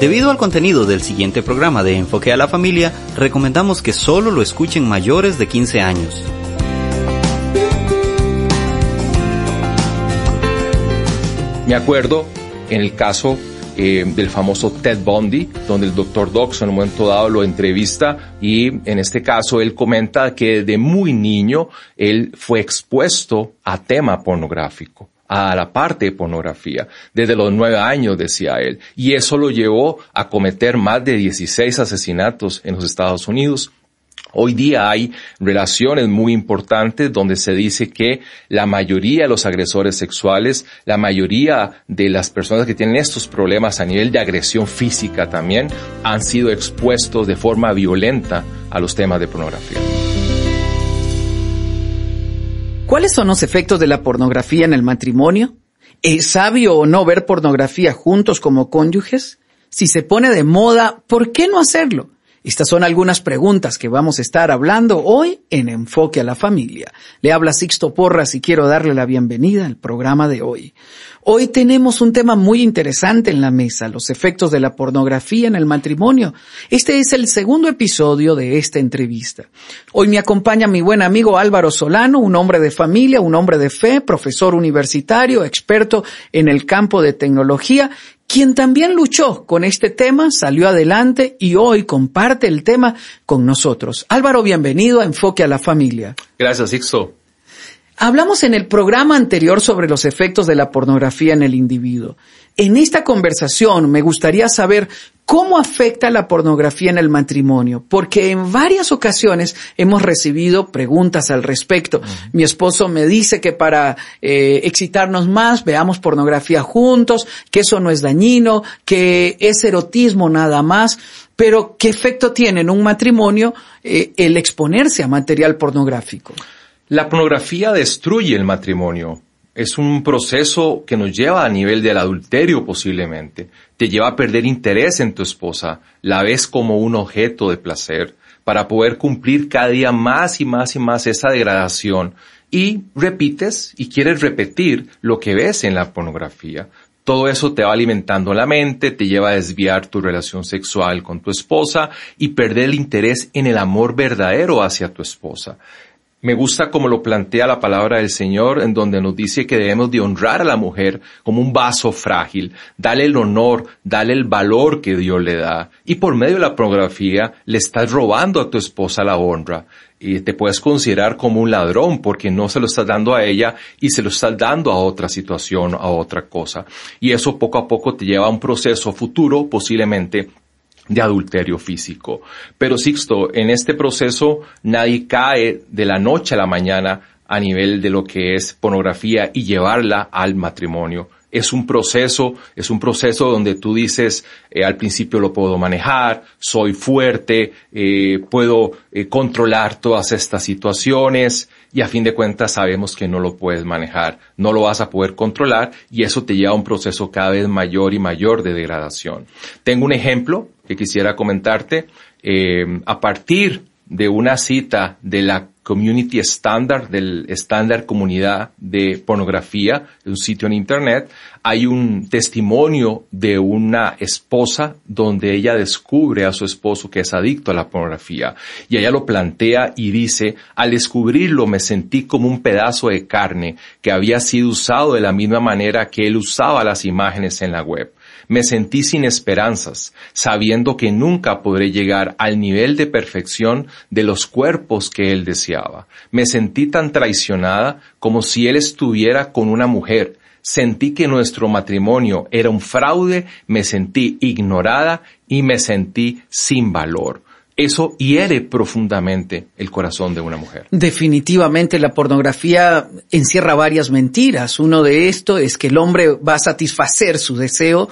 Debido al contenido del siguiente programa de Enfoque a la Familia, recomendamos que solo lo escuchen mayores de 15 años. Me acuerdo en el caso eh, del famoso Ted Bundy, donde el doctor Dox en un momento dado lo entrevista y en este caso él comenta que de muy niño él fue expuesto a tema pornográfico a la parte de pornografía. Desde los nueve años, decía él. Y eso lo llevó a cometer más de 16 asesinatos en los Estados Unidos. Hoy día hay relaciones muy importantes donde se dice que la mayoría de los agresores sexuales, la mayoría de las personas que tienen estos problemas a nivel de agresión física también, han sido expuestos de forma violenta a los temas de pornografía. ¿Cuáles son los efectos de la pornografía en el matrimonio? ¿Es sabio o no ver pornografía juntos como cónyuges? Si se pone de moda, ¿por qué no hacerlo? Estas son algunas preguntas que vamos a estar hablando hoy en Enfoque a la Familia. Le habla Sixto Porras y quiero darle la bienvenida al programa de hoy. Hoy tenemos un tema muy interesante en la mesa, los efectos de la pornografía en el matrimonio. Este es el segundo episodio de esta entrevista. Hoy me acompaña mi buen amigo Álvaro Solano, un hombre de familia, un hombre de fe, profesor universitario, experto en el campo de tecnología, quien también luchó con este tema, salió adelante y hoy comparte el tema con nosotros. Álvaro, bienvenido a Enfoque a la Familia. Gracias, Sixto. Hablamos en el programa anterior sobre los efectos de la pornografía en el individuo. En esta conversación me gustaría saber cómo afecta la pornografía en el matrimonio, porque en varias ocasiones hemos recibido preguntas al respecto. Mi esposo me dice que para eh, excitarnos más veamos pornografía juntos, que eso no es dañino, que es erotismo nada más, pero ¿qué efecto tiene en un matrimonio eh, el exponerse a material pornográfico? La pornografía destruye el matrimonio. Es un proceso que nos lleva a nivel del adulterio posiblemente. Te lleva a perder interés en tu esposa. La ves como un objeto de placer para poder cumplir cada día más y más y más esa degradación. Y repites y quieres repetir lo que ves en la pornografía. Todo eso te va alimentando la mente, te lleva a desviar tu relación sexual con tu esposa y perder el interés en el amor verdadero hacia tu esposa. Me gusta como lo plantea la palabra del Señor, en donde nos dice que debemos de honrar a la mujer como un vaso frágil, dale el honor, dale el valor que Dios le da. Y por medio de la pornografía le estás robando a tu esposa la honra. Y te puedes considerar como un ladrón porque no se lo estás dando a ella y se lo estás dando a otra situación, a otra cosa. Y eso poco a poco te lleva a un proceso futuro, posiblemente de adulterio físico. Pero Sixto, en este proceso nadie cae de la noche a la mañana a nivel de lo que es pornografía y llevarla al matrimonio. Es un proceso, es un proceso donde tú dices, eh, al principio lo puedo manejar, soy fuerte, eh, puedo eh, controlar todas estas situaciones y a fin de cuentas sabemos que no lo puedes manejar, no lo vas a poder controlar y eso te lleva a un proceso cada vez mayor y mayor de degradación. Tengo un ejemplo que quisiera comentarte. Eh, a partir de una cita de la Community Standard, del estándar comunidad de pornografía, de un sitio en Internet, hay un testimonio de una esposa donde ella descubre a su esposo que es adicto a la pornografía. Y ella lo plantea y dice, al descubrirlo me sentí como un pedazo de carne que había sido usado de la misma manera que él usaba las imágenes en la web. Me sentí sin esperanzas, sabiendo que nunca podré llegar al nivel de perfección de los cuerpos que él deseaba. Me sentí tan traicionada como si él estuviera con una mujer. Sentí que nuestro matrimonio era un fraude, me sentí ignorada y me sentí sin valor eso hiere profundamente el corazón de una mujer. Definitivamente la pornografía encierra varias mentiras. Uno de esto es que el hombre va a satisfacer su deseo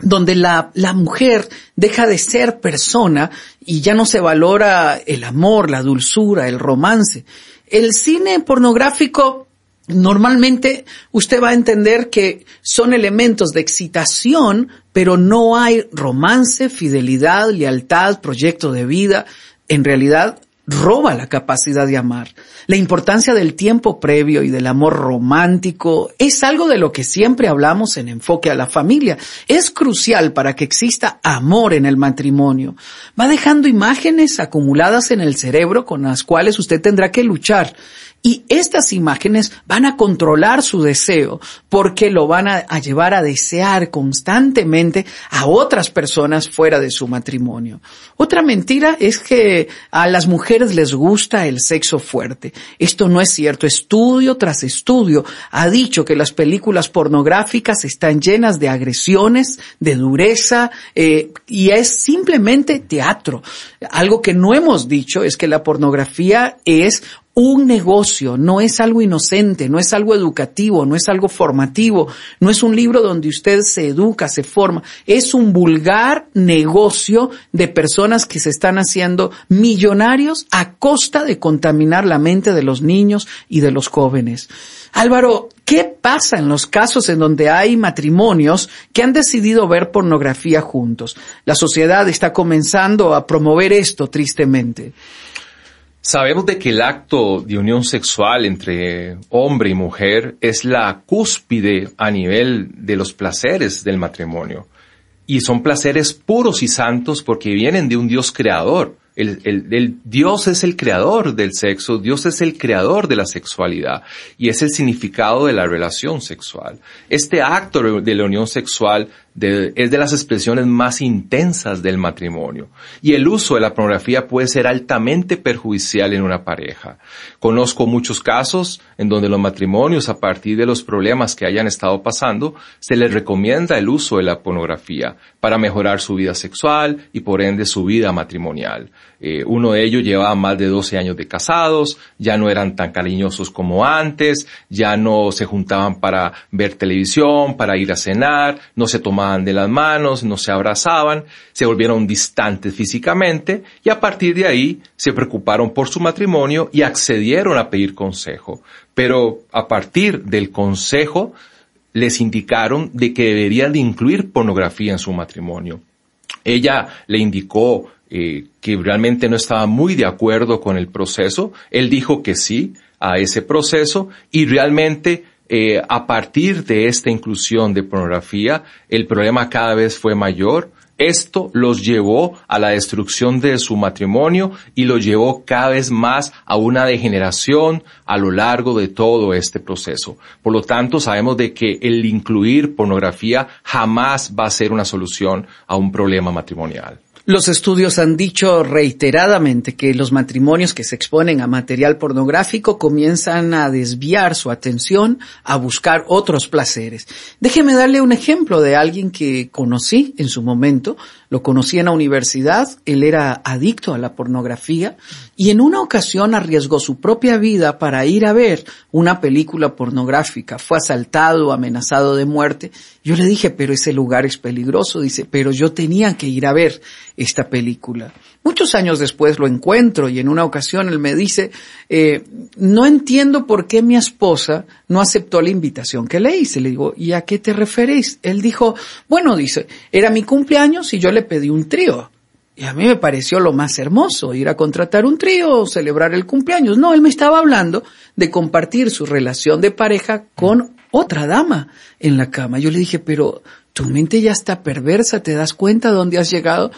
donde la, la mujer deja de ser persona y ya no se valora el amor, la dulzura, el romance. El cine pornográfico normalmente usted va a entender que son elementos de excitación, pero no hay romance, fidelidad, lealtad, proyecto de vida. En realidad, roba la capacidad de amar. La importancia del tiempo previo y del amor romántico es algo de lo que siempre hablamos en enfoque a la familia. Es crucial para que exista amor en el matrimonio. Va dejando imágenes acumuladas en el cerebro con las cuales usted tendrá que luchar. Y estas imágenes van a controlar su deseo porque lo van a, llevar a desear constantemente a otras personas fuera de su matrimonio. Otra mentira es que a las mujeres les gusta el sexo fuerte. Esto no es cierto. Estudio tras estudio ha dicho que las películas pornográficas están llenas de agresiones, de dureza eh, y es simplemente teatro. Algo que no hemos dicho es que la pornografía es un negocio, no es algo inocente, no es algo educativo, no es algo formativo, no es un libro donde usted se educa, se forma, es un vulgar negocio de personas que se están haciendo millonarios a costa de contaminar la mente de los niños y de los jóvenes. Álvaro, ¿qué pasa en los casos en donde hay matrimonios que han decidido ver pornografía juntos? La sociedad está comenzando a promover esto tristemente. Sabemos de que el acto de unión sexual entre hombre y mujer es la cúspide a nivel de los placeres del matrimonio. Y son placeres puros y santos porque vienen de un Dios creador. El, Dios es el creador del sexo, Dios es el creador de la sexualidad y es el significado de la relación sexual. Este acto de la unión sexual es de las expresiones más intensas del matrimonio. Y el uso de la pornografía puede ser altamente perjudicial en una pareja. Conozco muchos casos en donde los matrimonios, a partir de los problemas que hayan estado pasando, se les recomienda el uso de la pornografía para mejorar su vida sexual y por ende su vida matrimonial. Eh, uno de ellos llevaba más de 12 años de casados, ya no eran tan cariñosos como antes, ya no se juntaban para ver televisión, para ir a cenar, no se tomaban de las manos, no se abrazaban, se volvieron distantes físicamente y a partir de ahí se preocuparon por su matrimonio y accedieron a pedir consejo. Pero a partir del consejo les indicaron de que deberían de incluir pornografía en su matrimonio. Ella le indicó eh, que realmente no estaba muy de acuerdo con el proceso. Él dijo que sí a ese proceso y realmente eh, a partir de esta inclusión de pornografía, el problema cada vez fue mayor. Esto los llevó a la destrucción de su matrimonio y lo llevó cada vez más a una degeneración a lo largo de todo este proceso. Por lo tanto, sabemos de que el incluir pornografía jamás va a ser una solución a un problema matrimonial. Los estudios han dicho reiteradamente que los matrimonios que se exponen a material pornográfico comienzan a desviar su atención a buscar otros placeres. Déjeme darle un ejemplo de alguien que conocí en su momento. Lo conocí en la universidad, él era adicto a la pornografía y en una ocasión arriesgó su propia vida para ir a ver una película pornográfica. Fue asaltado, amenazado de muerte. Yo le dije, pero ese lugar es peligroso. Dice, pero yo tenía que ir a ver esta película. Muchos años después lo encuentro y en una ocasión él me dice, eh, no entiendo por qué mi esposa no aceptó la invitación que le hice. Le digo, ¿y a qué te referís? Él dijo, bueno, dice, era mi cumpleaños y yo le pedí un trío. Y a mí me pareció lo más hermoso ir a contratar un trío, celebrar el cumpleaños. No, él me estaba hablando de compartir su relación de pareja con otra dama en la cama. Yo le dije, pero tu mente ya está perversa, ¿te das cuenta dónde has llegado?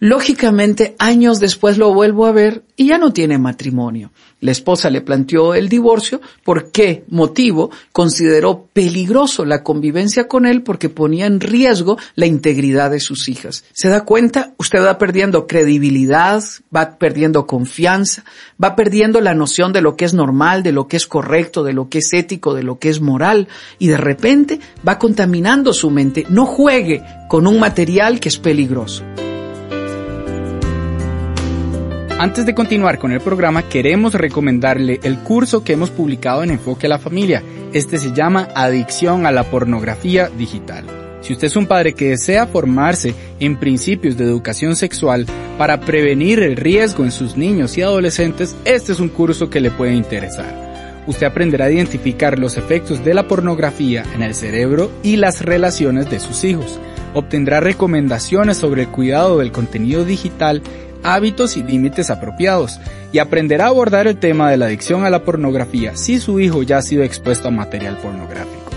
Lógicamente, años después lo vuelvo a ver y ya no tiene matrimonio. La esposa le planteó el divorcio. ¿Por qué motivo? Consideró peligroso la convivencia con él porque ponía en riesgo la integridad de sus hijas. ¿Se da cuenta? Usted va perdiendo credibilidad, va perdiendo confianza, va perdiendo la noción de lo que es normal, de lo que es correcto, de lo que es ético, de lo que es moral y de repente va contaminando su mente. No juegue con un material que es peligroso. Antes de continuar con el programa, queremos recomendarle el curso que hemos publicado en Enfoque a la Familia. Este se llama Adicción a la Pornografía Digital. Si usted es un padre que desea formarse en principios de educación sexual para prevenir el riesgo en sus niños y adolescentes, este es un curso que le puede interesar. Usted aprenderá a identificar los efectos de la pornografía en el cerebro y las relaciones de sus hijos. Obtendrá recomendaciones sobre el cuidado del contenido digital hábitos y límites apropiados y aprenderá a abordar el tema de la adicción a la pornografía si su hijo ya ha sido expuesto a material pornográfico.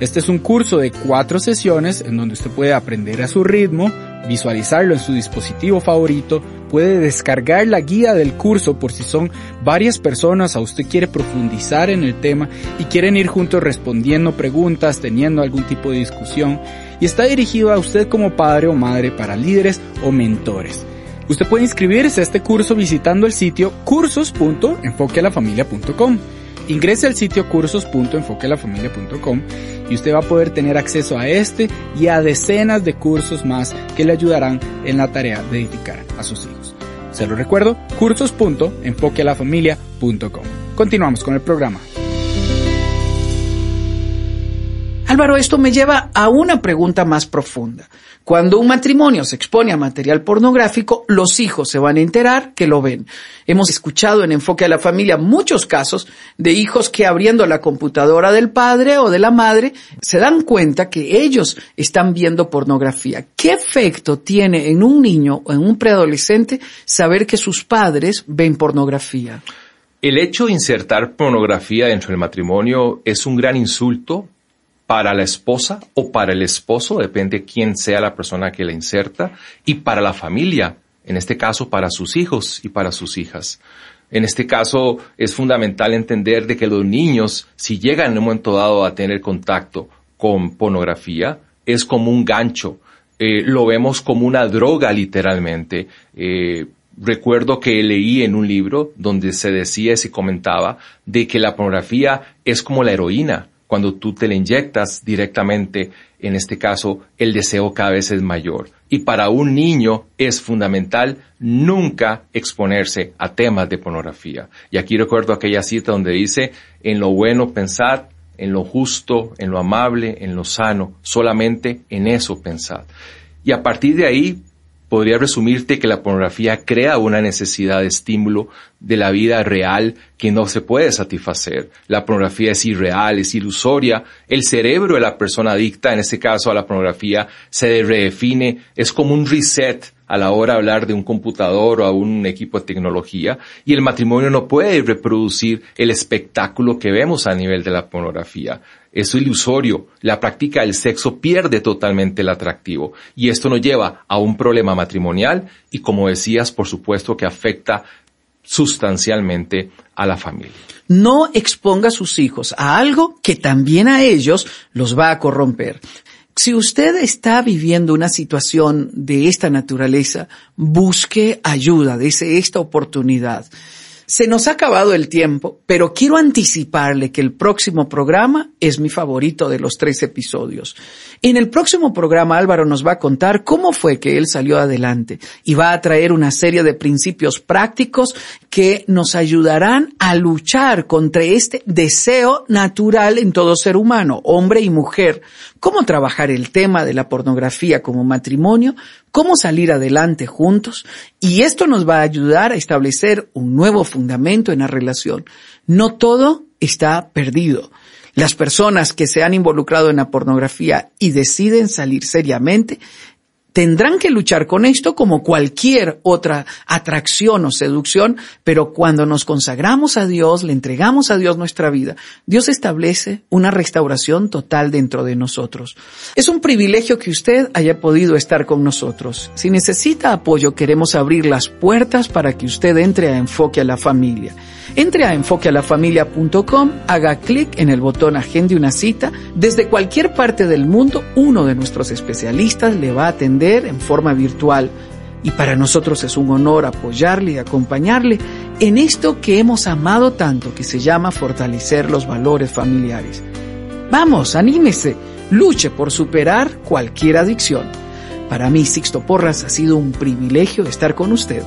Este es un curso de cuatro sesiones en donde usted puede aprender a su ritmo, visualizarlo en su dispositivo favorito, puede descargar la guía del curso por si son varias personas o usted quiere profundizar en el tema y quieren ir juntos respondiendo preguntas, teniendo algún tipo de discusión y está dirigido a usted como padre o madre para líderes o mentores. Usted puede inscribirse a este curso visitando el sitio cursos.enfoquealafamilia.com. Ingrese al sitio cursos.enfoquealafamilia.com y usted va a poder tener acceso a este y a decenas de cursos más que le ayudarán en la tarea de edificar a sus hijos. Se lo recuerdo, cursos.enfoquealafamilia.com. Continuamos con el programa. Álvaro, esto me lleva a una pregunta más profunda. Cuando un matrimonio se expone a material pornográfico, los hijos se van a enterar que lo ven. Hemos escuchado en Enfoque a la Familia muchos casos de hijos que abriendo la computadora del padre o de la madre se dan cuenta que ellos están viendo pornografía. ¿Qué efecto tiene en un niño o en un preadolescente saber que sus padres ven pornografía? El hecho de insertar pornografía dentro del matrimonio es un gran insulto para la esposa o para el esposo, depende quién sea la persona que la inserta, y para la familia, en este caso para sus hijos y para sus hijas. En este caso es fundamental entender de que los niños, si llegan en un momento dado a tener contacto con pornografía, es como un gancho. Eh, lo vemos como una droga literalmente. Eh, recuerdo que leí en un libro donde se decía y se comentaba de que la pornografía es como la heroína cuando tú te le inyectas directamente, en este caso, el deseo cada vez es mayor. Y para un niño es fundamental nunca exponerse a temas de pornografía. Y aquí recuerdo aquella cita donde dice, en lo bueno pensad, en lo justo, en lo amable, en lo sano, solamente en eso pensad. Y a partir de ahí podría resumirte que la pornografía crea una necesidad de estímulo de la vida real que no se puede satisfacer. La pornografía es irreal, es ilusoria. El cerebro de la persona adicta, en este caso a la pornografía, se redefine, es como un reset a la hora de hablar de un computador o a un equipo de tecnología y el matrimonio no puede reproducir el espectáculo que vemos a nivel de la pornografía. Es ilusorio. La práctica del sexo pierde totalmente el atractivo y esto nos lleva a un problema matrimonial y como decías, por supuesto que afecta sustancialmente a la familia. No exponga a sus hijos a algo que también a ellos los va a corromper. Si usted está viviendo una situación de esta naturaleza, busque ayuda, desde esta oportunidad. Se nos ha acabado el tiempo, pero quiero anticiparle que el próximo programa es mi favorito de los tres episodios. En el próximo programa Álvaro nos va a contar cómo fue que él salió adelante y va a traer una serie de principios prácticos que nos ayudarán a luchar contra este deseo natural en todo ser humano, hombre y mujer, cómo trabajar el tema de la pornografía como matrimonio, cómo salir adelante juntos y esto nos va a ayudar a establecer un nuevo fundamento en la relación. No todo está perdido. Las personas que se han involucrado en la pornografía y deciden salir seriamente tendrán que luchar con esto como cualquier otra atracción o seducción, pero cuando nos consagramos a Dios, le entregamos a Dios nuestra vida, Dios establece una restauración total dentro de nosotros. Es un privilegio que usted haya podido estar con nosotros. Si necesita apoyo, queremos abrir las puertas para que usted entre a Enfoque a la Familia. Entre a enfoquealafamilia.com, haga clic en el botón Agende una cita. Desde cualquier parte del mundo, uno de nuestros especialistas le va a atender en forma virtual. Y para nosotros es un honor apoyarle y acompañarle en esto que hemos amado tanto, que se llama fortalecer los valores familiares. Vamos, anímese, luche por superar cualquier adicción. Para mí, Sixto Porras, ha sido un privilegio estar con usted